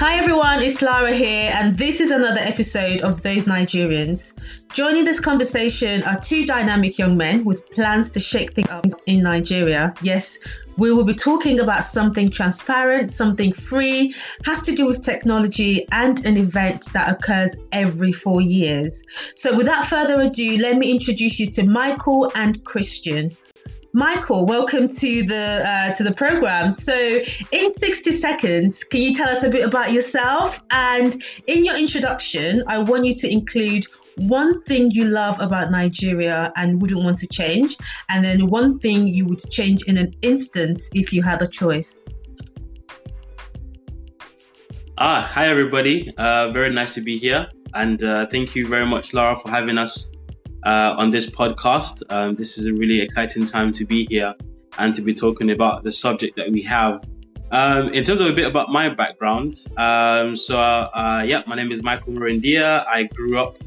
Hi everyone, it's Lara here, and this is another episode of Those Nigerians. Joining this conversation are two dynamic young men with plans to shake things up in Nigeria. Yes, we will be talking about something transparent, something free, has to do with technology, and an event that occurs every four years. So, without further ado, let me introduce you to Michael and Christian. Michael, welcome to the uh, to the program. So, in sixty seconds, can you tell us a bit about yourself? And in your introduction, I want you to include one thing you love about Nigeria and wouldn't want to change, and then one thing you would change in an instance if you had a choice. Ah, hi everybody. Uh, very nice to be here, and uh, thank you very much, Laura, for having us uh, on this podcast. Um, this is a really exciting time to be here and to be talking about the subject that we have. Um, in terms of a bit about my background, um, so uh, yeah, my name is Michael Morondiya. I grew up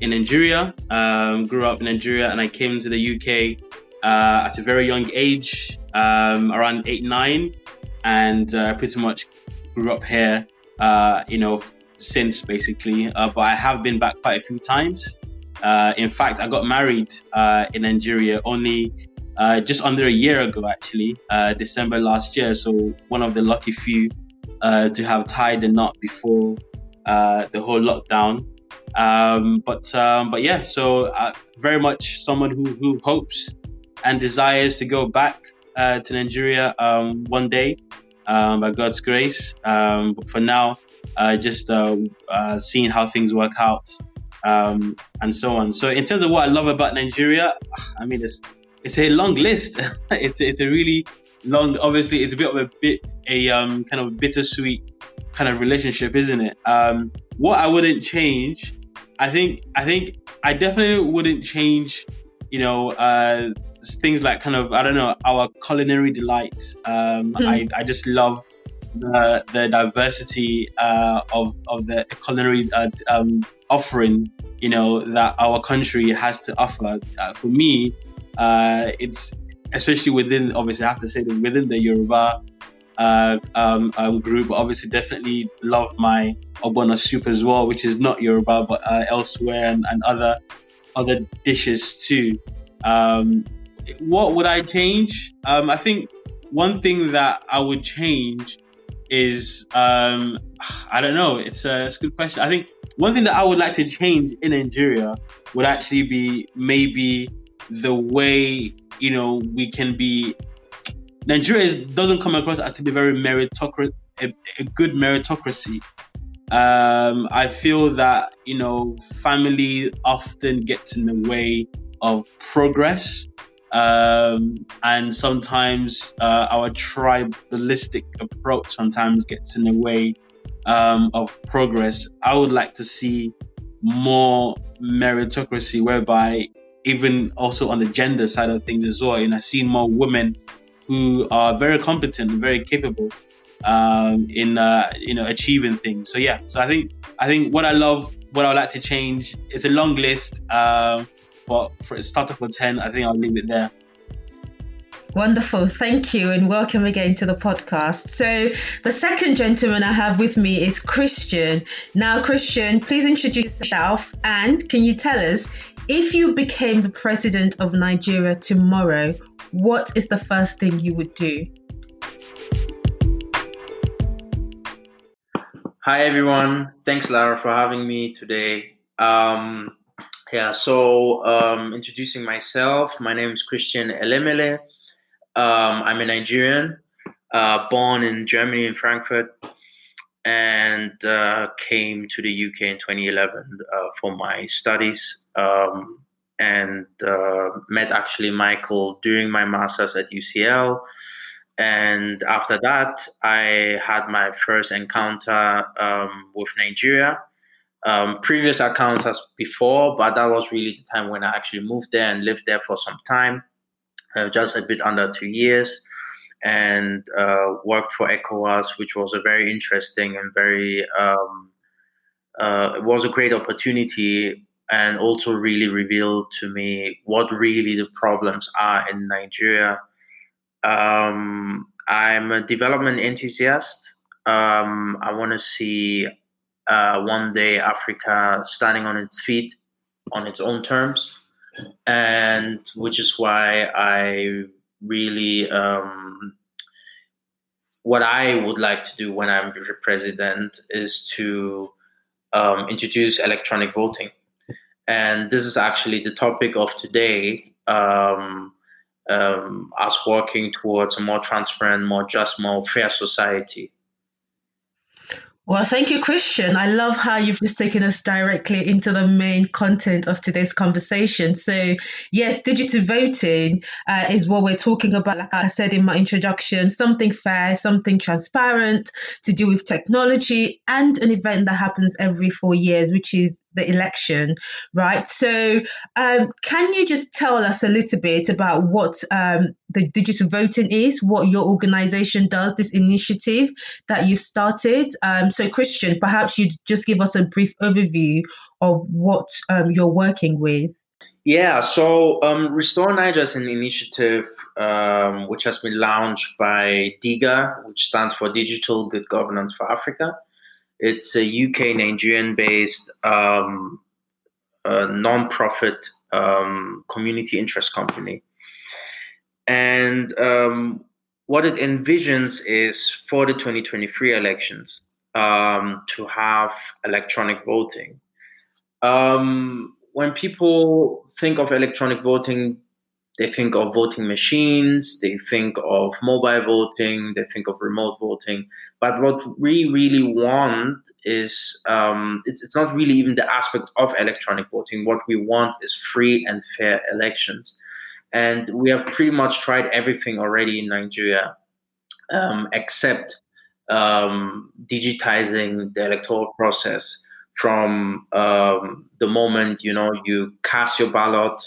in Nigeria, um, grew up in Nigeria, and I came to the UK uh, at a very young age, um, around eight, nine, and uh, pretty much grew up here, uh, you know, since basically. Uh, but I have been back quite a few times. Uh, in fact, I got married uh, in Nigeria only uh, just under a year ago, actually, uh, December last year. So one of the lucky few uh, to have tied the knot before uh, the whole lockdown. Um, but um, but yeah, so very much someone who who hopes and desires to go back to Nigeria um, one day. Um, by God's grace. Um, but for now, just seeing how things work out um, and so on. So in terms of what I love about Nigeria, I mean it's it's a long list. it's it's a really long. Obviously, it's a bit of a bit a um, kind of bittersweet kind of relationship, isn't it? Um, what I wouldn't change, I think I think I definitely wouldn't change. You know, uh, things like kind of I don't know our culinary delights. Um, mm. I I just love the, the diversity uh, of of the culinary uh, um, offering you know that our country has to offer. Uh, for me, uh, it's especially within obviously I have to say that within the Yoruba uh, um, um, group, obviously definitely love my Ogbono soup as well, which is not Yoruba but uh, elsewhere and, and other other dishes too. Um, what would I change? Um, I think one thing that I would change is um, I don't know. It's a, it's a good question. I think one thing that I would like to change in Nigeria would actually be maybe the way you know we can be. Nigeria is, doesn't come across as to be very meritocracy, a, a good meritocracy. Um, I feel that you know family often gets in the way of progress um, and sometimes uh, our tribalistic approach sometimes gets in the way um, of progress. I would like to see more meritocracy, whereby even also on the gender side of things as well, and I see more women who are very competent, and very capable um, in uh, you know achieving things. So yeah, so I think I think what I love, what I would like to change, it's a long list. Uh, but for a startup for 10, I think I'll leave it there. Wonderful. Thank you and welcome again to the podcast. So, the second gentleman I have with me is Christian. Now, Christian, please introduce yourself and can you tell us if you became the president of Nigeria tomorrow, what is the first thing you would do? Hi, everyone. Thanks, Lara, for having me today. Um, yeah, so um, introducing myself, my name is Christian Elemele. Um, I'm a Nigerian, uh, born in Germany, in Frankfurt, and uh, came to the UK in 2011 uh, for my studies. Um, and uh, met actually Michael during my master's at UCL. And after that, I had my first encounter um, with Nigeria um, previous account as before, but that was really the time when I actually moved there and lived there for some time, just a bit under two years, and uh, worked for ECOWAS, which was a very interesting and very um, uh, it was a great opportunity and also really revealed to me what really the problems are in Nigeria. Um, I'm a development enthusiast. Um, I want to see uh, one day Africa standing on its feet on its own terms, and which is why I really um, what I would like to do when I'm president is to um, introduce electronic voting, and this is actually the topic of today. Um, um, us working towards a more transparent, more just, more fair society. Well, thank you, Christian. I love how you've just taken us directly into the main content of today's conversation. So, yes, digital voting uh, is what we're talking about. Like I said in my introduction, something fair, something transparent to do with technology and an event that happens every four years, which is the election, right? So, um, can you just tell us a little bit about what um, the digital voting is, what your organization does, this initiative that you've started? Um, so, Christian, perhaps you'd just give us a brief overview of what um, you're working with. Yeah, so um, Restore Naija is an initiative um, which has been launched by DIGA, which stands for Digital Good Governance for Africa. It's a UK Nigerian based um, non-profit um, community interest company. And um, what it envisions is for the 2023 elections, um, to have electronic voting. Um, when people think of electronic voting, they think of voting machines, they think of mobile voting, they think of remote voting. But what we really want is um, it's, it's not really even the aspect of electronic voting. What we want is free and fair elections. And we have pretty much tried everything already in Nigeria um, except um, digitizing the electoral process from um, the moment you know you cast your ballot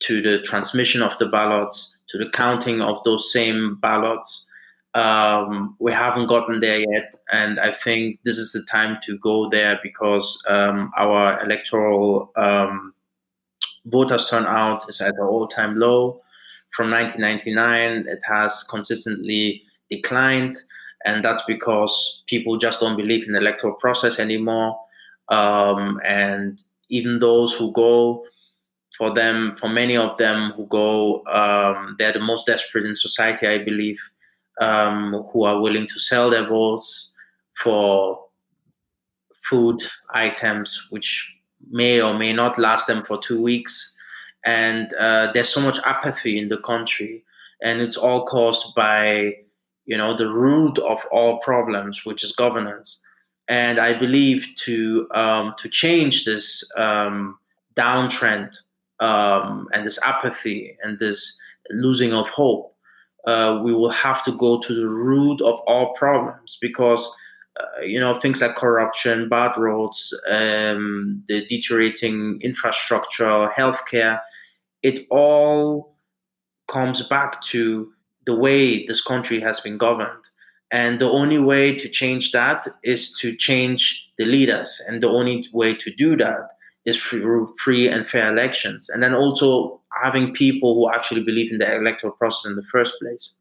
to the transmission of the ballots to the counting of those same ballots. Um, we haven't gotten there yet, and I think this is the time to go there because um, our electoral um, voters turnout is at an all-time low. From 1999, it has consistently declined and that's because people just don't believe in the electoral process anymore. Um, and even those who go, for them, for many of them who go, um, they're the most desperate in society, I believe, um, who are willing to sell their votes for food items, which may or may not last them for two weeks. And uh, there's so much apathy in the country, and it's all caused by you know the root of all problems, which is governance. And I believe to um, to change this um, downtrend um, and this apathy and this losing of hope, uh, we will have to go to the root of all problems because. Uh, you know things like corruption, bad roads, um, the deteriorating infrastructure, healthcare. It all comes back to the way this country has been governed. And the only way to change that is to change the leaders. And the only way to do that is through free and fair elections. And then also having people who actually believe in the electoral process in the first place.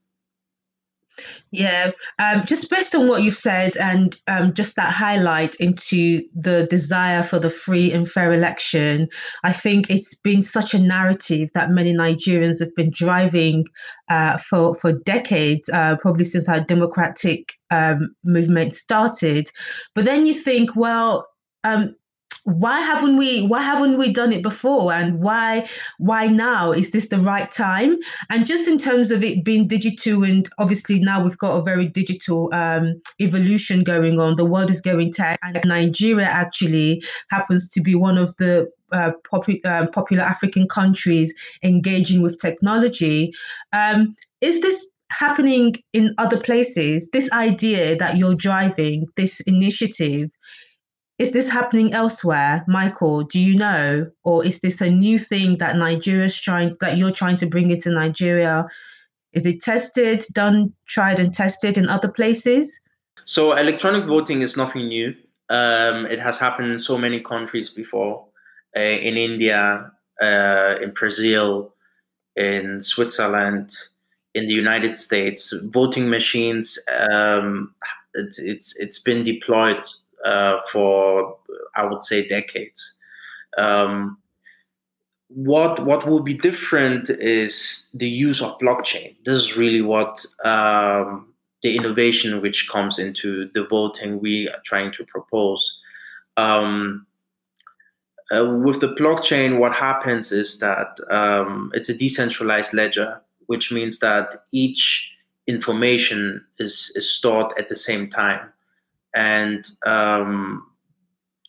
Yeah, um, just based on what you've said and um, just that highlight into the desire for the free and fair election, I think it's been such a narrative that many Nigerians have been driving uh, for for decades, uh, probably since our democratic um, movement started. But then you think, well, um, why haven't we why haven't we done it before? And why why now? Is this the right time? And just in terms of it being digital and obviously now we've got a very digital um, evolution going on. The world is going tech and nigeria actually happens to be one of the uh, uh, popular african countries engaging with technology. Um, is this happening in other places? This idea that you're driving this initiative is this happening elsewhere, Michael? Do you know, or is this a new thing that Nigeria's trying that you're trying to bring into Nigeria? Is it tested, done, tried, and tested in other places? So electronic voting is nothing new. Um, it has happened in so many countries before, uh, in India, uh, in Brazil, in Switzerland, in the United States. Voting machines um, It's it's it's been deployed uh, for I would say decades. Um, what what will be different is the use of blockchain. This is really what um, the innovation which comes into the voting we are trying to propose. Um, uh, with the blockchain, what happens is that um, it's a decentralized ledger, which means that each information is, is stored at the same time. And um,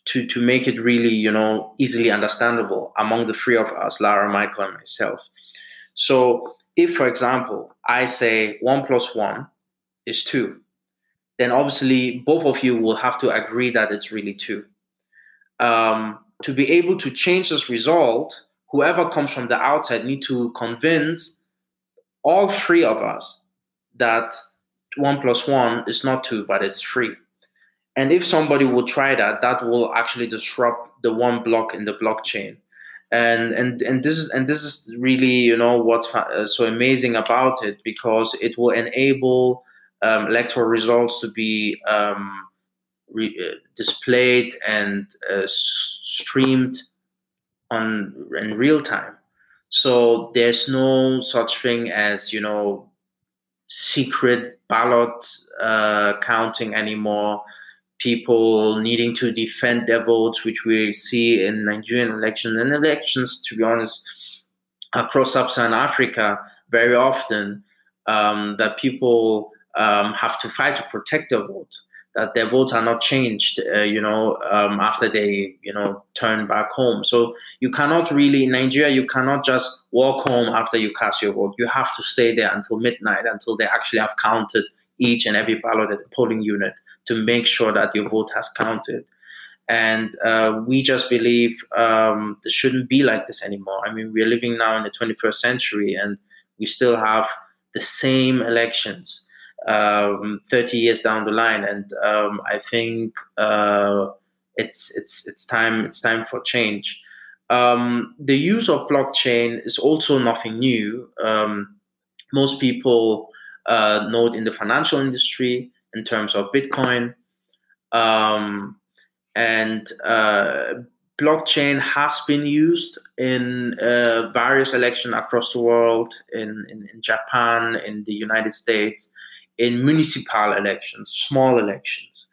to, to make it really, you know, easily understandable among the three of us, Lara, Michael, and myself. So if, for example, I say one plus one is two, then obviously both of you will have to agree that it's really two. Um, to be able to change this result, whoever comes from the outside need to convince all three of us that one plus one is not two, but it's three. And if somebody will try that, that will actually disrupt the one block in the blockchain. And and and this is and this is really you know what's uh, so amazing about it because it will enable um, electoral results to be um, re- uh, displayed and uh, streamed on in real time. So there's no such thing as you know secret ballot uh, counting anymore. People needing to defend their votes, which we see in Nigerian elections and elections, to be honest, across sub-Saharan Africa very often. Um, that people um, have to fight to protect their vote that their votes are not changed, uh, you know, um, after they, you know, turn back home. So you cannot really, in Nigeria, you cannot just walk home after you cast your vote. You have to stay there until midnight, until they actually have counted each and every ballot at the polling unit to make sure that your vote has counted. And uh, we just believe um, this shouldn't be like this anymore. I mean, we're living now in the 21st century and we still have the same elections um, 30 years down the line. And um, I think uh, it's it's it's time it's time for change. Um, the use of blockchain is also nothing new. Um, most people uh, know it in the financial industry in terms of Bitcoin. Um, and uh, blockchain has been used in uh, various elections across the world, in, in, in, Japan, in the United States in municipal elections, small elections.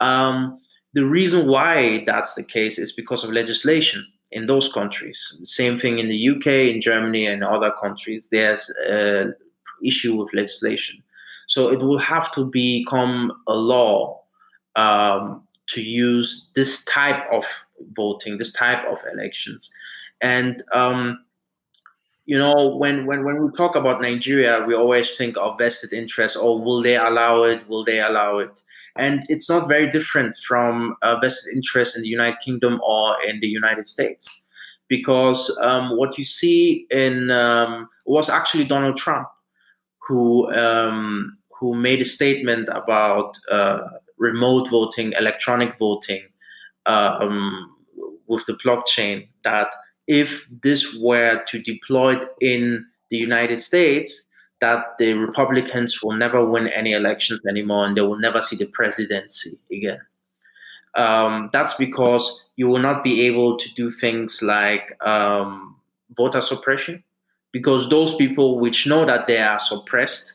Um, the reason why that's the case is because of legislation in those countries. Same thing in the UK, in Germany, and other countries. There's an issue with legislation. So it will have to become a law um, to use this type of voting, this type of elections. And um, you know, when, when, when we talk about Nigeria, we always think of vested interest. Oh, will they allow it? Will they allow it? And it's not very different from vested interest in the United Kingdom or in the United States, because um, what you see in um, was actually Donald Trump, who um, who made a statement about uh, remote voting, electronic voting, um, with the blockchain that if this were to deploy in the United States, that the Republicans will never win any elections anymore and they will never see the presidency again. Um, that's because you will not be able to do things like um, voter suppression, because those people which know that they are suppressed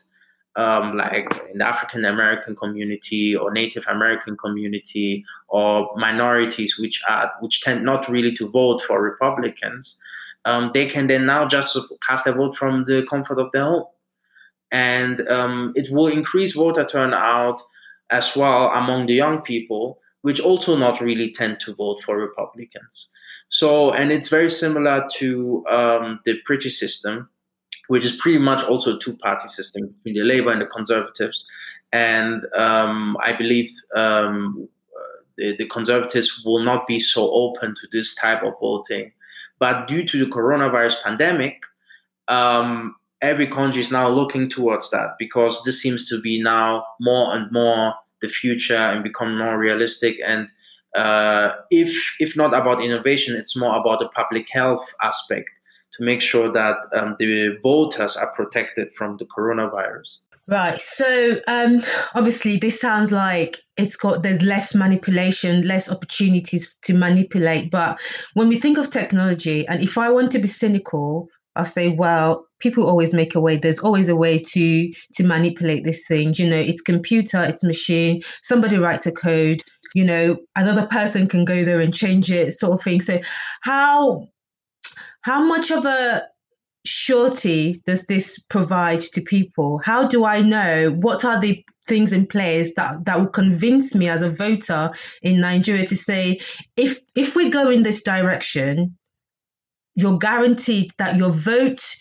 um, like in the African American community or Native American community or minorities which are which tend not really to vote for Republicans, um, they can then now just cast a vote from the comfort of their home, and um, it will increase voter turnout as well among the young people, which also not really tend to vote for Republicans. So, and it's very similar to um, the British system which is pretty much also a two-party system between the Labour and the Conservatives. And um, I believe um, the, the, Conservatives will not be so open to this type of voting. But due to the coronavirus pandemic, um, every country is now looking towards that because this seems to be now more and more the future and become more realistic. And uh, if if not about innovation, it's more about the public health aspect to make sure that um, the voters are protected from the coronavirus. Right. So um, obviously, this sounds like it's got there's less manipulation, less opportunities to manipulate. But when we think of technology, and if I want to be cynical, I'll say, well, people always make a way. There's always a way to to manipulate this thing. You know, it's computer, it's machine. Somebody writes a code. You know, another person can go there and change it, sort of thing. So, how how much of a surety does this provide to people? How do I know what are the things in place that that will convince me as a voter in Nigeria to say if if we go in this direction, you're guaranteed that your vote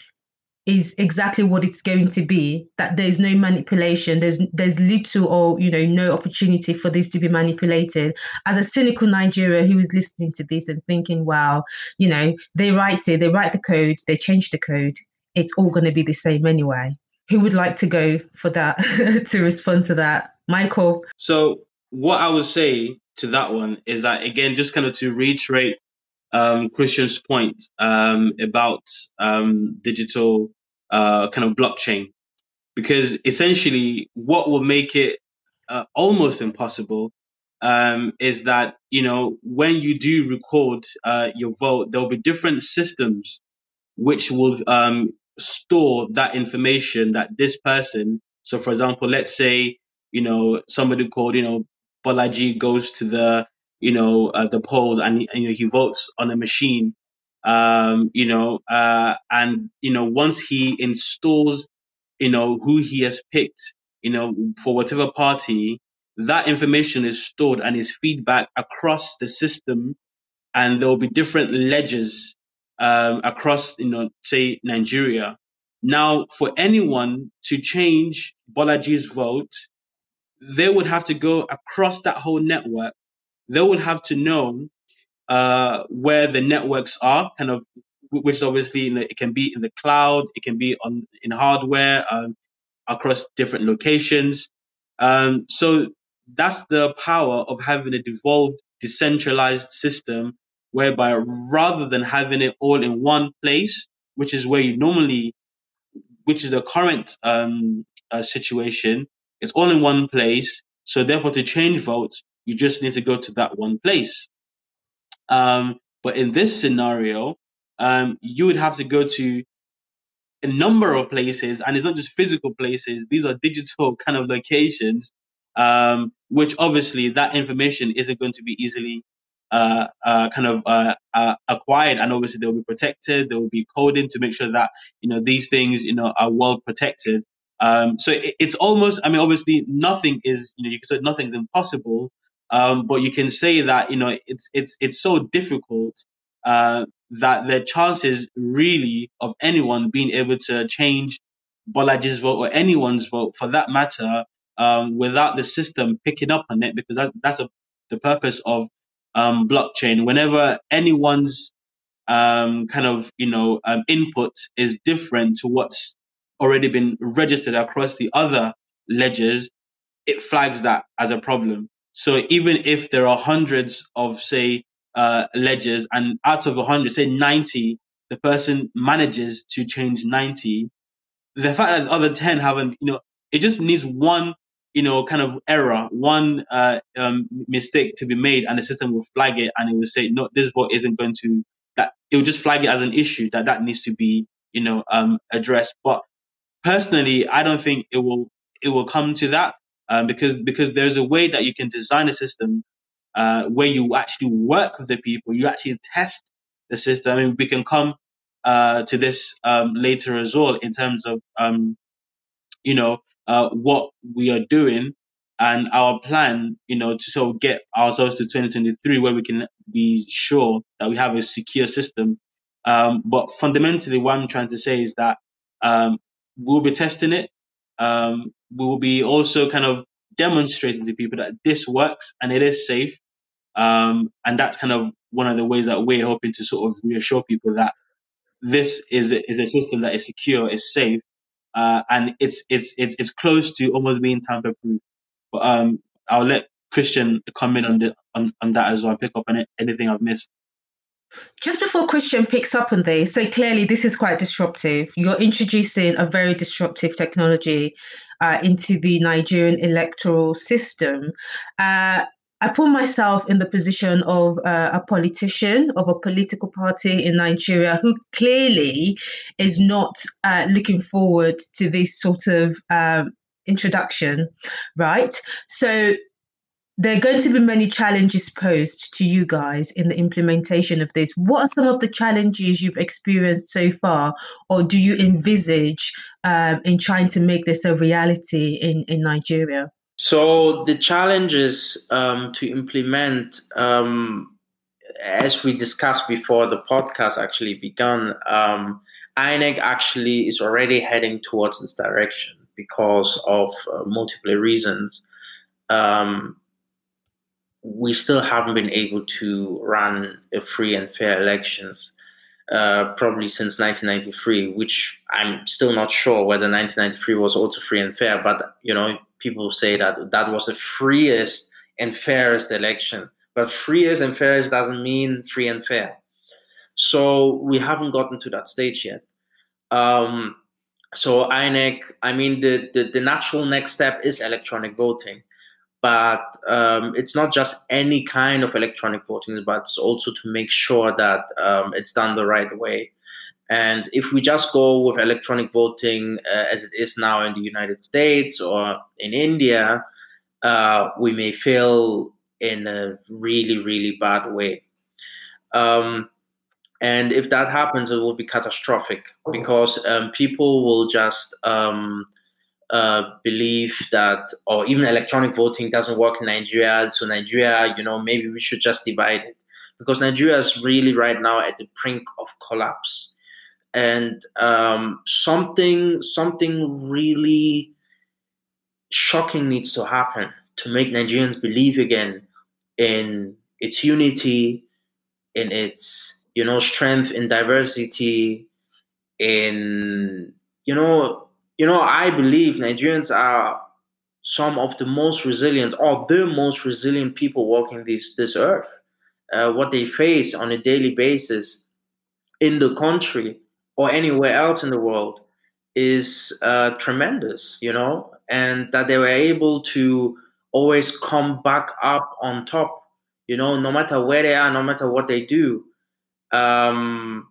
is exactly what it's going to be that there's no manipulation there's there's little or you know no opportunity for this to be manipulated. As a cynical nigeria who is listening to this and thinking wow you know they write it they write the code they change the code it's all going to be the same anyway. Who would like to go for that to respond to that? Michael? So what i would say to that one is that again just kind of to reiterate um, Christian's point um, about um, digital uh, kind of blockchain, because essentially what will make it uh, almost impossible um, is that you know when you do record uh, your vote, there will be different systems which will um, store that information that this person. So, for example, let's say you know somebody called you know Bolaji goes to the you know, uh, the polls and, and, you know, he votes on a machine, um, you know, uh, and, you know, once he installs, you know, who he has picked, you know, for whatever party, that information is stored and is feedback across the system and there will be different ledgers um, across, you know, say Nigeria. Now, for anyone to change Bolaji's vote, they would have to go across that whole network they will have to know uh, where the networks are, kind of, which is obviously it can be in the cloud, it can be on in hardware um, across different locations. Um, so that's the power of having a devolved, decentralized system, whereby rather than having it all in one place, which is where you normally, which is the current um, uh, situation, it's all in one place. So therefore, to change votes, you just need to go to that one place. Um, but in this scenario, um, you would have to go to a number of places, and it's not just physical places. These are digital kind of locations, um, which obviously that information isn't going to be easily uh, uh, kind of uh, uh acquired, and obviously they'll be protected. There will be coding to make sure that you know these things you know are well protected. Um, so it, it's almost, I mean, obviously nothing is, you know, you can say nothing's impossible, um, but you can say that you know it's it's it's so difficult uh, that the chances really of anyone being able to change Bolaji's vote or anyone's vote for that matter um, without the system picking up on it because that, that's a, the purpose of um, blockchain. Whenever anyone's um, kind of you know um, input is different to what's already been registered across the other ledgers, it flags that as a problem. So even if there are hundreds of, say, uh, ledgers, and out of 100, say 90, the person manages to change 90, the fact that the other 10 haven't, you know, it just needs one, you know, kind of error, one uh, um, mistake to be made, and the system will flag it, and it will say, no, this vote isn't going to. That it will just flag it as an issue that that needs to be, you know, um, addressed. But personally, I don't think it will it will come to that um, because because there's a way that you can design a system uh, where you actually work with the people, you actually test the system. I mean, we can come uh, to this um, later as well in terms of um, you know uh, what we are doing and our plan, you know, to sort of get ourselves to 2023 where we can be sure that we have a secure system. Um, but fundamentally, what I'm trying to say is that um, we'll be testing it um, we will be also kind of demonstrating to people that this works and it is safe. Um, and that's kind of one of the ways that we're hoping to sort of reassure people that this is a, is a system that is secure, is safe, uh, and it's it's it's it's close to almost being tamper proof. But um, I'll let Christian comment on the on, on that as well. Pick up on it, anything I've missed. Just before Christian picks up on this, so clearly this is quite disruptive. You're introducing a very disruptive technology uh, into the Nigerian electoral system. Uh, I put myself in the position of uh, a politician of a political party in Nigeria who clearly is not uh, looking forward to this sort of um, introduction, right? So there are going to be many challenges posed to you guys in the implementation of this. What are some of the challenges you've experienced so far, or do you envisage um, in trying to make this a reality in, in Nigeria? So, the challenges um, to implement, um, as we discussed before the podcast actually began, um, actually is already heading towards this direction because of uh, multiple reasons. Um, we still haven't been able to run a free and fair elections uh, probably since 1993 which i'm still not sure whether 1993 was also free and fair but you know people say that that was the freest and fairest election. But freest and fairest doesn't mean free and fair. So we haven't gotten to that stage yet. Um, so INEC, I mean, the, the, the natural next step is electronic voting but um, it's not just any kind of electronic voting, but it's also to make sure that um, it's done the right way. And if we just go with electronic voting uh, as it is now in the United States or in India, uh, we may fail in a really, really bad way. Um, and if that happens, it will be catastrophic because um, people will just um, uh, believe that, or even electronic voting doesn't work in Nigeria. So Nigeria, you know, maybe we should just divide it because Nigeria is really right now at the brink of collapse, and um, something something really shocking needs to happen to make Nigerians believe again in its unity, in its you know strength in diversity, in you know you know, I believe Nigerians are some of the most resilient or the most resilient people walking this this earth. Uh, what they face on a daily basis in the country or anywhere else in the world is uh, tremendous, you know, and that they were able to always come back up on top, you know, no matter where they are, no matter what they do. Um,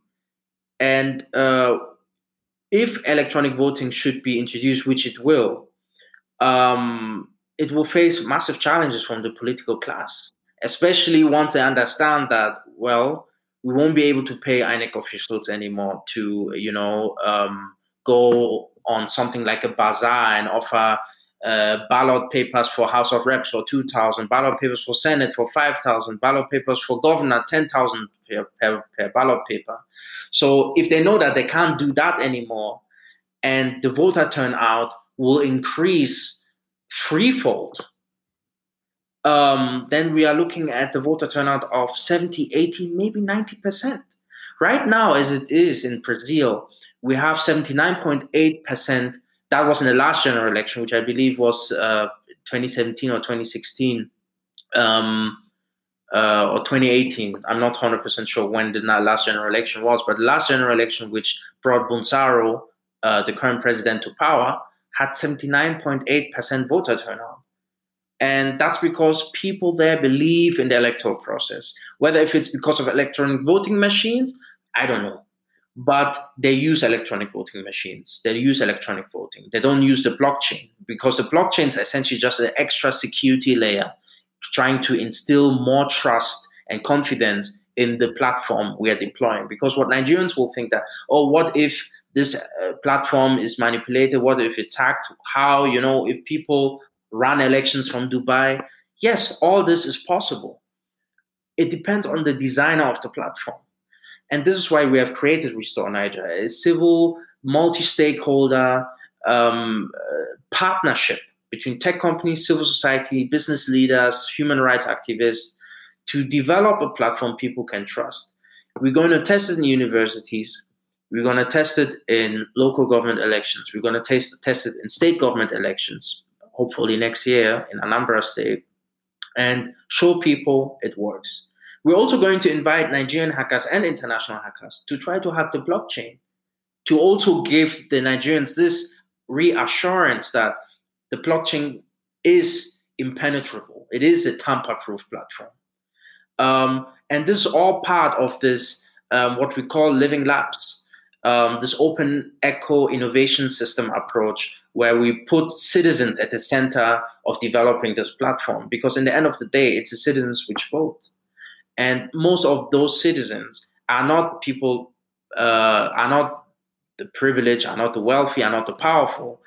and uh, if electronic voting should be introduced, which it will, um, it will face massive challenges from the political class, especially once they understand that, well, we won't be able to pay INEC officials anymore to, you know, um, go on something like a bazaar and offer uh, ballot papers for House of Reps for 2,000, ballot papers for Senate for 5,000, ballot papers for governor 10,000 per, per, per ballot paper. So if they know that they can't do that anymore, and the voter turnout will increase threefold, um, then we are looking at the voter turnout of 70, 80, maybe 90%. Right now, as it is in Brazil, we have 79.8%. That was in the last general election, which I believe was uh, 2017 or 2016. Um, uh, or 2018. I'm not 100% sure when the last general election was, but the last general election, which brought Bolsonaro, uh, the current president, to power, had 79.8% voter turnout. And that's because people there believe in the electoral process. Whether if it's because of electronic voting machines, I don't know. But they use electronic voting machines. They use electronic voting. They don't use the blockchain because the blockchain is essentially just an extra security layer trying to instill more trust and confidence in the platform we are deploying. Because what Nigerians will think that, oh, what if this uh, platform is manipulated? What if it's hacked? How, you know, if people run elections from Dubai? Yes, all this is possible. It depends on the designer of the platform. And this is why we have created Restore Naija, a civil, multi stakeholder um, uh, partnership between tech companies, civil society, business leaders, human rights activists to develop a platform people can trust. We're going to test it in universities. We're going to test it in local government elections. We're going to test, test it in state government elections, hopefully next year in Anambra State, and show people it works. We're also going to invite Nigerian hackers and international hackers to try to hack the blockchain, to also give the Nigerians this reassurance that the blockchain is impenetrable. It is a tamper-proof platform. Um, and this is all part of this, um, what we call living labs, um, this open eco innovation system approach where we put citizens at the center of developing this platform. Because in the end of the day, it's the citizens which vote. And most of those citizens are not people, uh, are not the privileged, are not the wealthy, are not the powerful.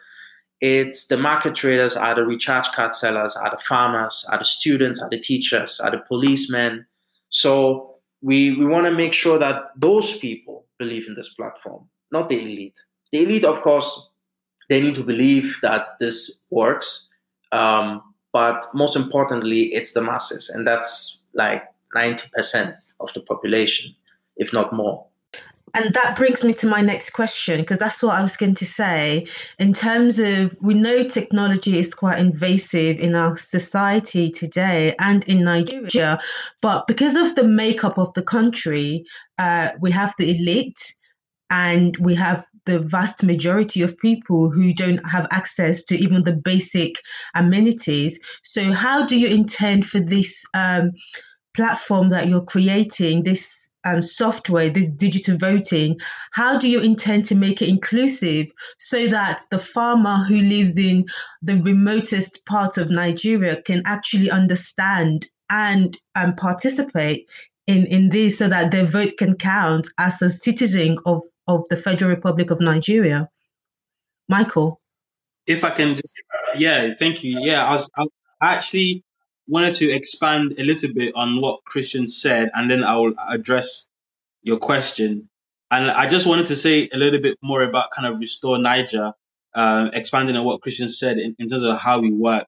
It's the market traders, are the recharge card sellers, are the farmers, are the students, are the teachers, are the policemen. So we, we want to make sure that those people believe in this platform, not the elite. The elite, of course, they need to believe that this works. Um, but most importantly, it's the masses, and that's like 90% of the population, if not more and that brings me to my next question because that's what I was going to say. In terms of, we know technology is quite invasive in our society today and in Nigeria, but because of the makeup of the country, uh, we have the elite and we have the vast majority of people who don't have access to even the basic amenities. So, how do you intend for this um, platform that you're creating, this um, software, this digital voting, how do you intend to make it inclusive so that the farmer who lives in the remotest part of Nigeria can actually understand and um, participate in, in this so that their vote can count as a citizen of, of the Federal Republic of Nigeria? Michael? If I can just, yeah, thank you. Yeah, I was I actually wanted to expand a little bit on what Christian said, and then I will address your question. And I just wanted to say a little bit more about kind of Restore Naija, uh, expanding on what Christian said in, in, terms of how we work.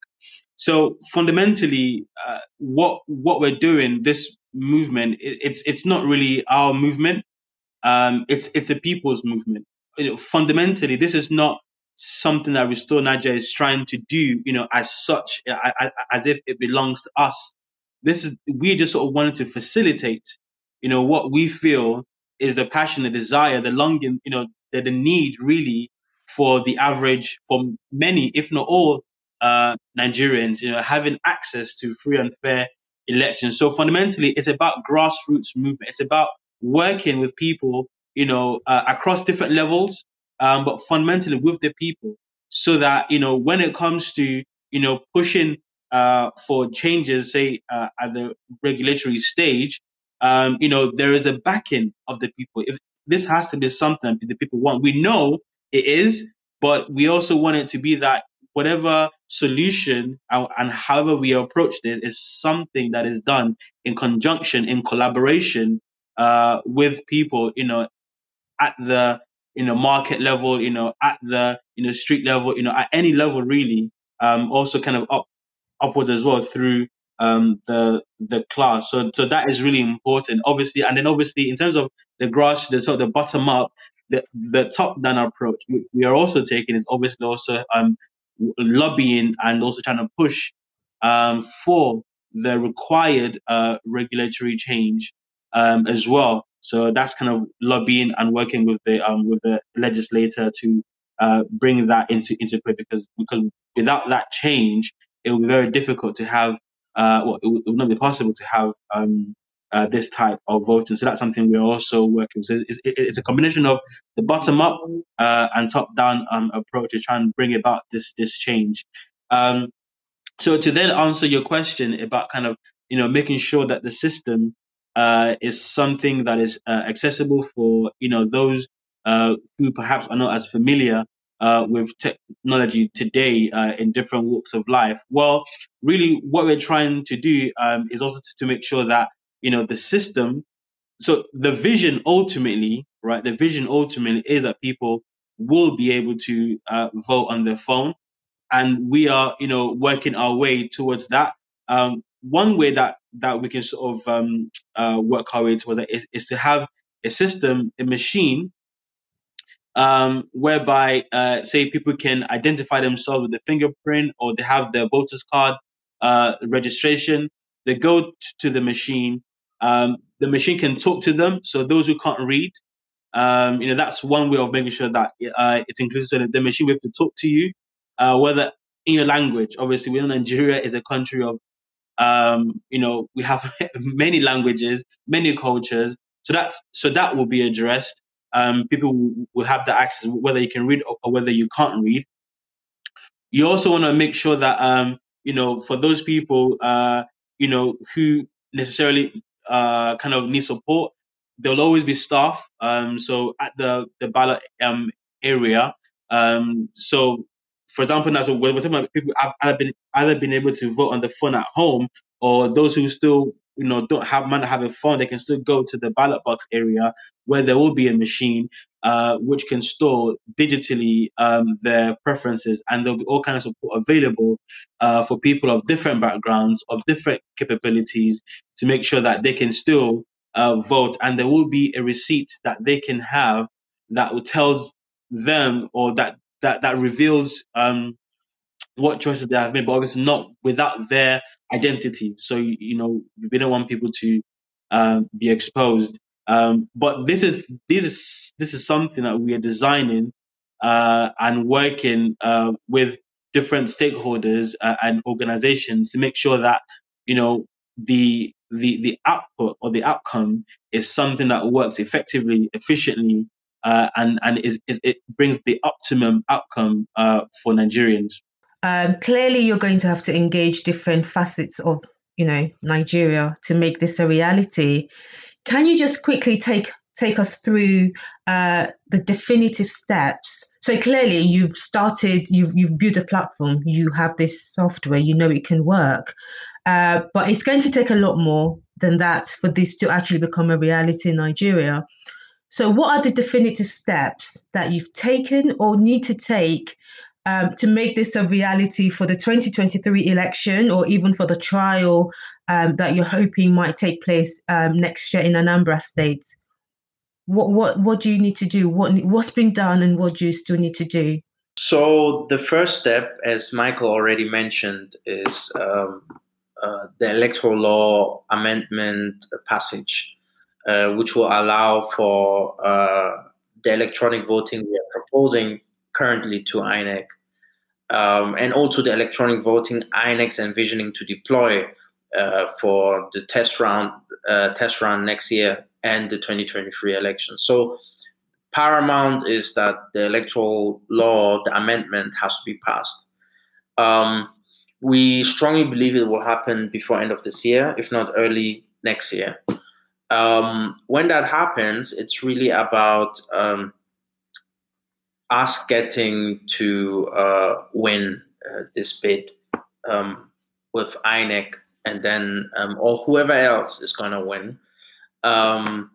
So fundamentally, uh, what what we're doing, this movement, it, it's it's not really our movement. Um, it's it's a people's movement. You know, fundamentally, this is not something that Restore Naija is trying to do, you know, as such, as if it belongs to us. This is, we just sort of wanted to facilitate, you know, what we feel is the passion, the desire, the longing, you know, the, the need really for the average, for many, if not all, uh, Nigerians, you know, having access to free and fair elections. So fundamentally, it's about grassroots movement. It's about working with people, you know, uh, across different levels, um, but fundamentally with the people, so that you know when it comes to you know pushing uh, for changes, say uh, at the regulatory stage, um, you know there is a backing of the people. If this has to be something that the people want, we know it is, but we also want it to be that whatever solution and, and however we approach this is something that is done in conjunction, in collaboration uh, with people, you know, at the you know market level you know at the you know street level you know at any level really um also kind of up upwards as well through um the the class. So so that is really important. Obviously and then obviously in terms of the grass the sort of the bottom up the the top down approach which we are also taking is obviously also um lobbying and also trying to push um for the required uh regulatory change um as well so that's kind of lobbying and working with the um, with the legislator to uh, bring that into into play because because without that change, it will be very difficult to have uh, well, it, will not be possible to have um, uh, this type of voting. So that's something we're also working. So it's, it's a combination of the bottom up uh, and top down um, approach to try and bring about this this change. Um, so to then answer your question about kind of you know making sure that the system uh, is something that is uh, accessible for you know those uh, who perhaps are not as familiar uh, with technology today uh, in different walks of life. Well, really, what we're trying to do um, is also to, make sure that you know the system. So the vision ultimately, right? The vision ultimately is that people will be able to uh, vote on their phone, and we are, you know, working our way towards that. Um, one way that that we can sort of um, uh, work our way towards is, is to have a system, a machine, um, whereby, uh, say, people can identify themselves with the fingerprint or they have their voters card uh, registration. They go t- to the machine, Um, the machine can talk to them. So those who can't read, um, you know, that's one way of making sure that uh, it's inclusive. So the machine will have to talk to you, uh, whether in your language. Obviously, we know Nigeria is a country of, um, you know, we have many languages, many cultures. So that's so that will be addressed. Um, people will have the access, whether you can read or, or whether you can't read. You also want to make sure that, um, you know, for those people, uh, you know, who necessarily uh, kind of need support, there'll always be staff. Um, so at the the ballot um, area, um, so for example, now so we're talking about people have either been either been able to vote on the phone at home, or those who still you know don't have might not have a phone, they can still go to the ballot box area where there will be a machine uh, which can store digitally um, their preferences, and there'll be all kinds of support available uh, for people of different backgrounds, of different capabilities, to make sure that they can still uh, vote, and there will be a receipt that they can have that will tells them or that that that reveals um, what choices they have made, but obviously not without their identity. So you know we don't want people to um, be exposed. Um, but this is this is this is something that we are designing uh, and working uh, with different stakeholders uh, and organizations to make sure that you know the the the output or the outcome is something that works effectively, efficiently, uh, and and is, is, it brings the optimum outcome uh, for Nigerians. Um, clearly, you're going to have to engage different facets of you know Nigeria to make this a reality. Can you just quickly take take us through uh, the definitive steps? So clearly, you've started, you've you've built a platform, you have this software, you know it can work, uh, but it's going to take a lot more than that for this to actually become a reality in Nigeria. So, what are the definitive steps that you've taken or need to take um, to make this a reality for the 2023 election or even for the trial um, that you're hoping might take place um, next year in Anambra State? What, what, what do you need to do? What, what's been done and what do you still need to do? So, the first step, as Michael already mentioned, is um, uh, the electoral law amendment passage, uh, which will allow for uh, the electronic voting we are proposing currently to INEC, um, and also the electronic voting INEC's envisioning to deploy uh, for the test round, uh, test round next year and the 2023 election. So paramount is that the electoral law, the amendment, has to be passed. Um, we strongly believe it will happen before end of this year, if not early next year. Um, when that happens, it's really about um, us getting to uh, win uh, this bid um, with INEC, and then um, or whoever else is going to win, um,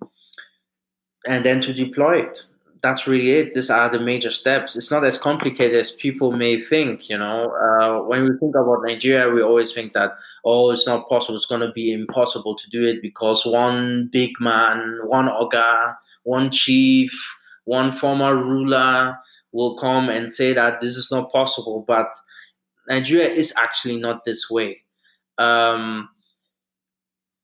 and then to deploy it that's really it. These are the major steps. It's not as complicated as people may think. You know, uh, when we think about Nigeria, we always think that oh, it's not possible. It's going to be impossible to do it because one big man, one oga, one chief, one former ruler will come and say that this is not possible. But Nigeria is actually not this way. Um,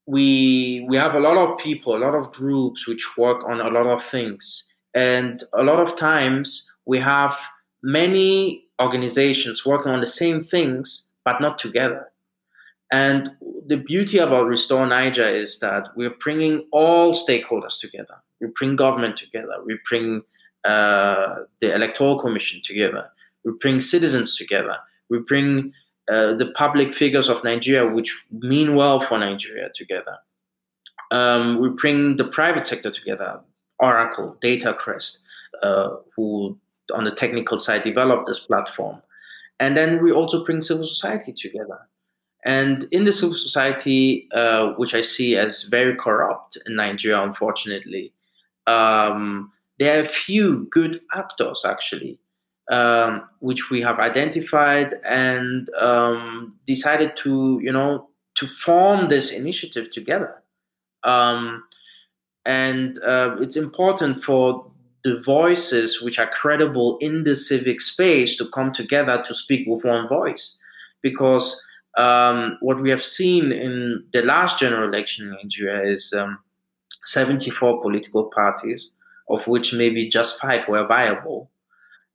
we we have a lot of people, a lot of groups which work on a lot of things and a lot of times we have many organizations working on the same things, but not together. And the beauty about Restore Naija is that we're bringing all stakeholders together. We bring government together. We bring uh, the Electoral Commission together. We bring citizens together. We bring uh, the public figures of Nigeria, which mean well for Nigeria, together. Um, we bring the private sector together, Oracle, DataCrest, uh, who on the technical side developed this platform. And then we also bring civil society together. And in the civil society, uh, which I see as very corrupt in Nigeria, unfortunately, um, there are a few good actors actually, um, which we have identified and um, decided to, you know, to form this initiative together. Um, and uh, it's important for the voices which are credible in the civic space to come together to speak with one voice because um, what we have seen in the last general election in Nigeria is um, 74 political parties, of which maybe just five were viable.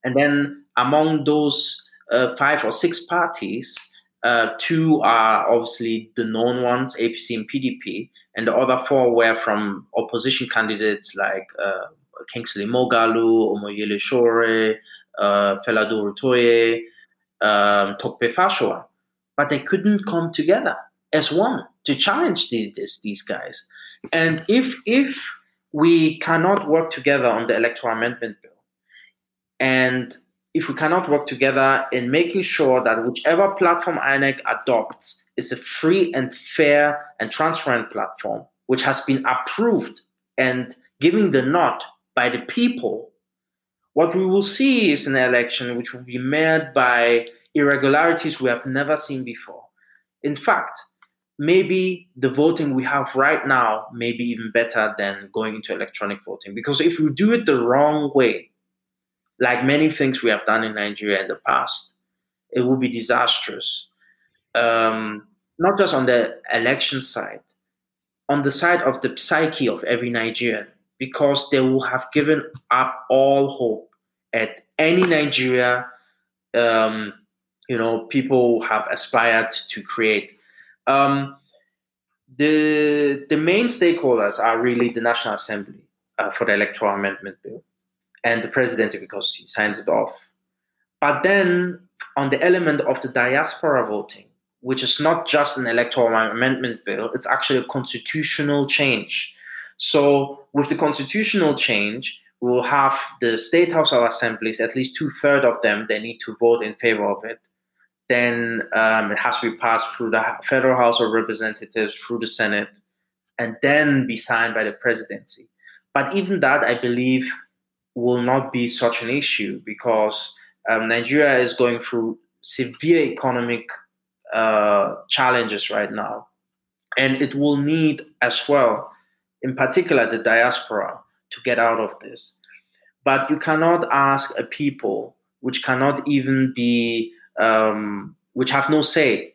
And then among those uh, five or six parties, uh, two are obviously the known ones, APC and PDP, and the other four were from opposition candidates like uh, Kingsley Moghalu, Omoyele Sowore, uh, Fela Toye, um, Tope Fasua. But they couldn't come together as one to challenge these, these guys. And if, if we cannot work together on the electoral amendment bill, and if we cannot work together in making sure that whichever platform INEC adopts is a free and fair and transparent platform, which has been approved and given the nod by the people, what we will see is an election which will be marred by irregularities we have never seen before. In fact, maybe the voting we have right now may be even better than going into electronic voting. Because if we do it the wrong way, like many things we have done in Nigeria in the past, it will be disastrous. Um, not just on the election side, on the side of the psyche of every Nigerian, because they will have given up all hope at any Nigeria, um, you know, people have aspired to create. Um, the the main stakeholders are really the National Assembly uh, for the Electoral Amendment Bill and the presidency because he signs it off. But then on the element of the diaspora voting, which is not just an electoral amendment bill, it's actually a constitutional change. So with the constitutional change, we will have the state house of assemblies, at least two thirds of them, they need to vote in favor of it. Then um, it has to be passed through the federal house of representatives, through the Senate, and then be signed by the presidency. But even that, I believe, will not be such an issue because um, Nigeria is going through severe economic uh, challenges right now. And it will need as well, in particular, the diaspora to get out of this. But you cannot ask a people which cannot even be, um, which have no say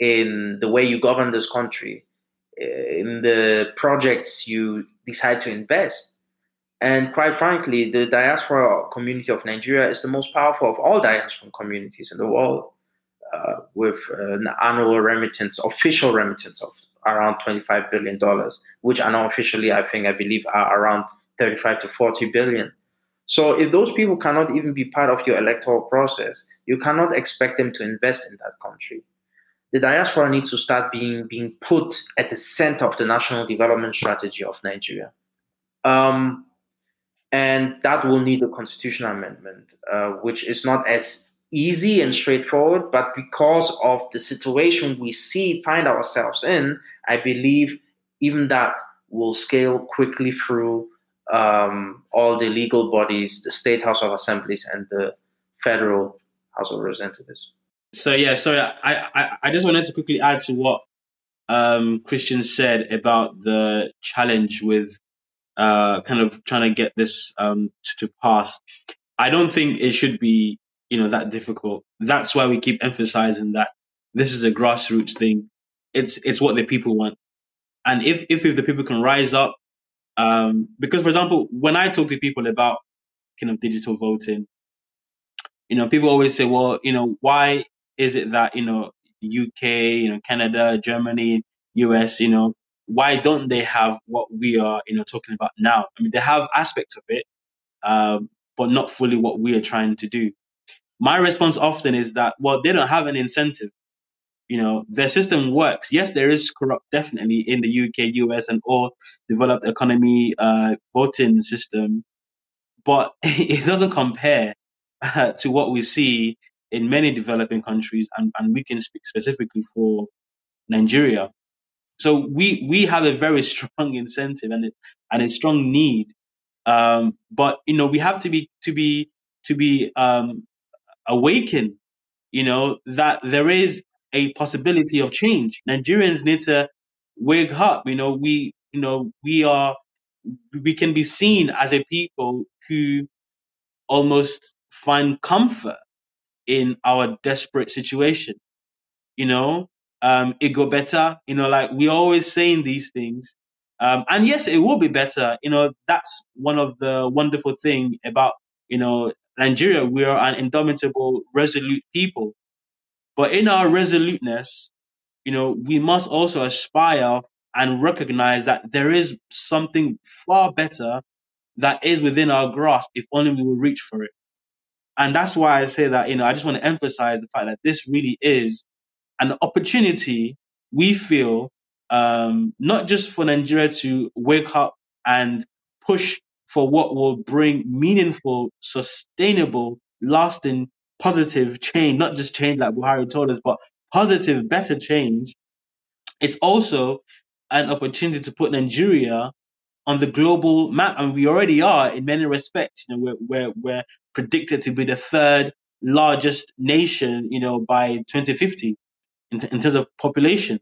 in the way you govern this country, in the projects you decide to invest, and quite frankly, the diaspora community of Nigeria is the most powerful of all diaspora communities in the world, uh, with an annual remittance, official remittance of around $25 billion, which unofficially, I think, I believe, are around 35 to 40 billion. So if those people cannot even be part of your electoral process, you cannot expect them to invest in that country. The diaspora needs to start being being put at the center of the national development strategy of Nigeria. Um, and that will need a constitutional amendment, uh, which is not as easy and straightforward. But because of the situation we see find ourselves in, I believe even that will scale quickly through um, all the legal bodies, the state House of Assemblies, and the federal House of Representatives. So yeah, so I I, I just wanted to quickly add to what um, Christian said about the challenge with uh, kind of trying to get this um, to, to pass. I don't think it should be, you know, that difficult. That's why we keep emphasizing that this is a grassroots thing. It's it's what the people want, and if if, if the people can rise up, um, because for example, when I talk to people about kind of digital voting, you know, people always say, well, you know, why is it that you know the UK, you know, Canada, Germany, US, you know, why don't they have what we are, you know, talking about now? I mean, they have aspects of it, um, but not fully what we are trying to do. My response often is that, well, they don't have an incentive. You know, their system works. Yes, there is corrupt, definitely in the UK, US, and all developed economy uh, voting system, but it doesn't compare uh, to what we see in many developing countries, and, and we can speak specifically for Nigeria. So we we have a very strong incentive and a, and a strong need, um, but you know we have to be to be to be um, awakened. You know that there is a possibility of change. Nigerians need to wake up. You know we you know we are we can be seen as a people who almost find comfort in our desperate situation. You know, um, it go better. You know, like we're always saying these things. Um, and yes, it will be better. You know, that's one of the wonderful thing about, you know, Nigeria. We are an indomitable, resolute people. But in our resoluteness, you know, we must also aspire and recognize that there is something far better that is within our grasp if only we will reach for it. And that's why I say that, you know, I just want to emphasize the fact that this really is an opportunity we feel, um, not just for Nigeria to wake up and push for what will bring meaningful, sustainable, lasting, positive change, not just change like Buhari told us, but positive, better change. It's also an opportunity to put Nigeria on the global map, and we already are in many respects. You know, we're, we're, we're predicted to be the third largest nation, you know, by 2050 in, in terms of population.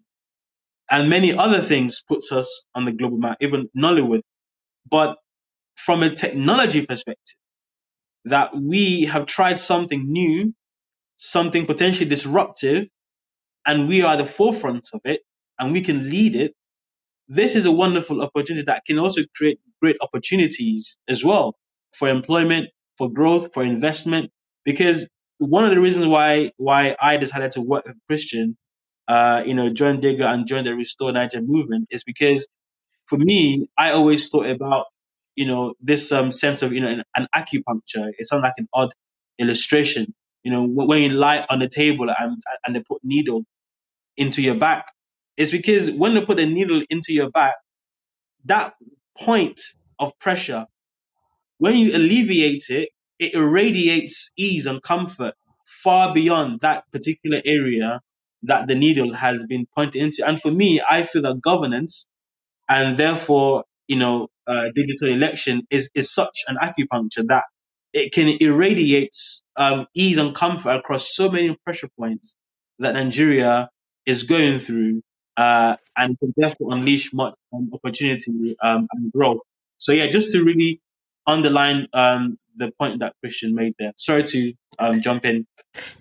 And many other things puts us on the global map, even Nollywood. But from a technology perspective, that we have tried something new, something potentially disruptive, and we are the forefront of it, and we can lead it this is a wonderful opportunity that can also create great opportunities as well for employment, for growth, for investment. Because one of the reasons why why I decided to work with Christian, uh, you know, join Digger and join the Restore Naija movement is because for me, I always thought about, you know, this um, sense of, you know, an, an acupuncture. It sounds like an odd illustration. You know, when you lie on the table and, and they put needle into your back, it's because when they put a needle into your back, that point of pressure, when you alleviate it, it irradiates ease and comfort far beyond that particular area that the needle has been pointed into. And for me, I feel that governance and therefore, you know, uh, digital election is, is such an acupuncture that it can irradiate um, ease and comfort across so many pressure points that Nigeria is going through uh, and can therefore unleash much um, opportunity um, and growth. So yeah, just to really underline um, the point that Christian made there. Sorry to um, jump in.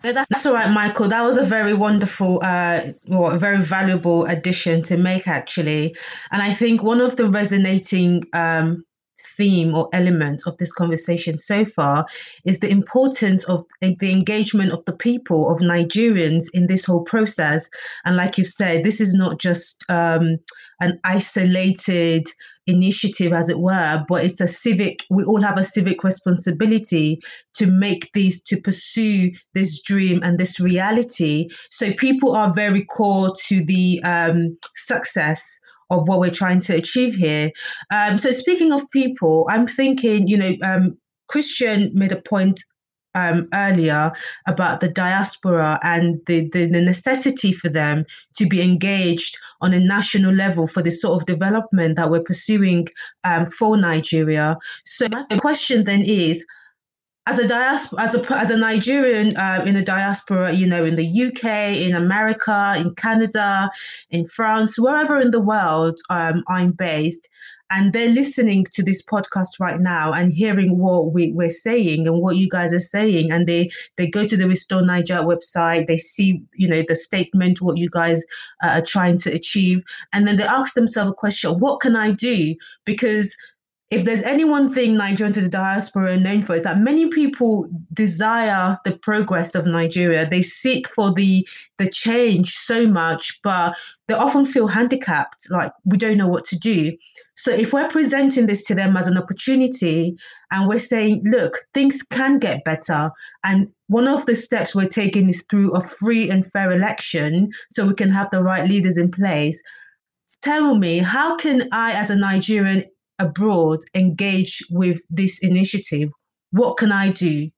No, that's all right, Michael. That was a very wonderful, uh, well, very valuable addition to make, actually. And I think one of the resonating um, theme or element of this conversation so far is the importance of the engagement of the people of Nigerians in this whole process. And like you've said, this is not just um, an isolated initiative, as it were, but it's a civic, we all have a civic responsibility to make these, to pursue this dream and this reality. So people are very core to the um, success of what we're trying to achieve here. Um, so speaking of people, I'm thinking, you know, um, Christian made a point um, earlier about the diaspora and the, the, the, necessity for them to be engaged on a national level for the sort of development that we're pursuing um, for Nigeria. So, my question then is as a diaspora, as a as a Nigerian uh, in a diaspora, you know, in the UK, in America, in Canada, in France, wherever in the world um, I'm based, and they're listening to this podcast right now and hearing what we, we're saying and what you guys are saying, and they they go to the Restore Naija website, they see you know the statement, what you guys uh, are trying to achieve, and then they ask themselves a question: What can I do? Because if there's any one thing Nigerians in the diaspora are known for, is that many people desire the progress of Nigeria. They seek for the the change so much, but they often feel handicapped, like we don't know what to do. So if we're presenting this to them as an opportunity and we're saying, look, things can get better, and one of the steps we're taking is through a free and fair election so we can have the right leaders in place. Tell me, how can I, as a Nigerian, abroad engage with this initiative? What can I do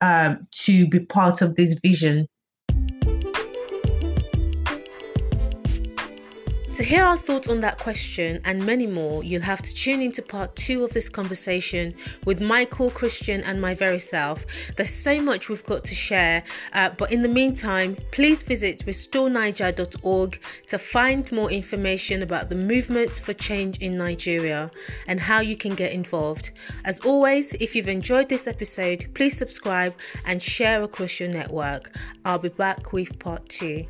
um, to be part of this vision? Hear our thoughts on that question and many more, you'll have to tune into part two of this conversation with Michael, Christian, and my very self. There's so much we've got to share, uh, but in the meantime, please visit restorenaija.org to find more information about the movement for change in Nigeria and how you can get involved. As always, if you've enjoyed this episode, please subscribe and share across your network. I'll be back with part two.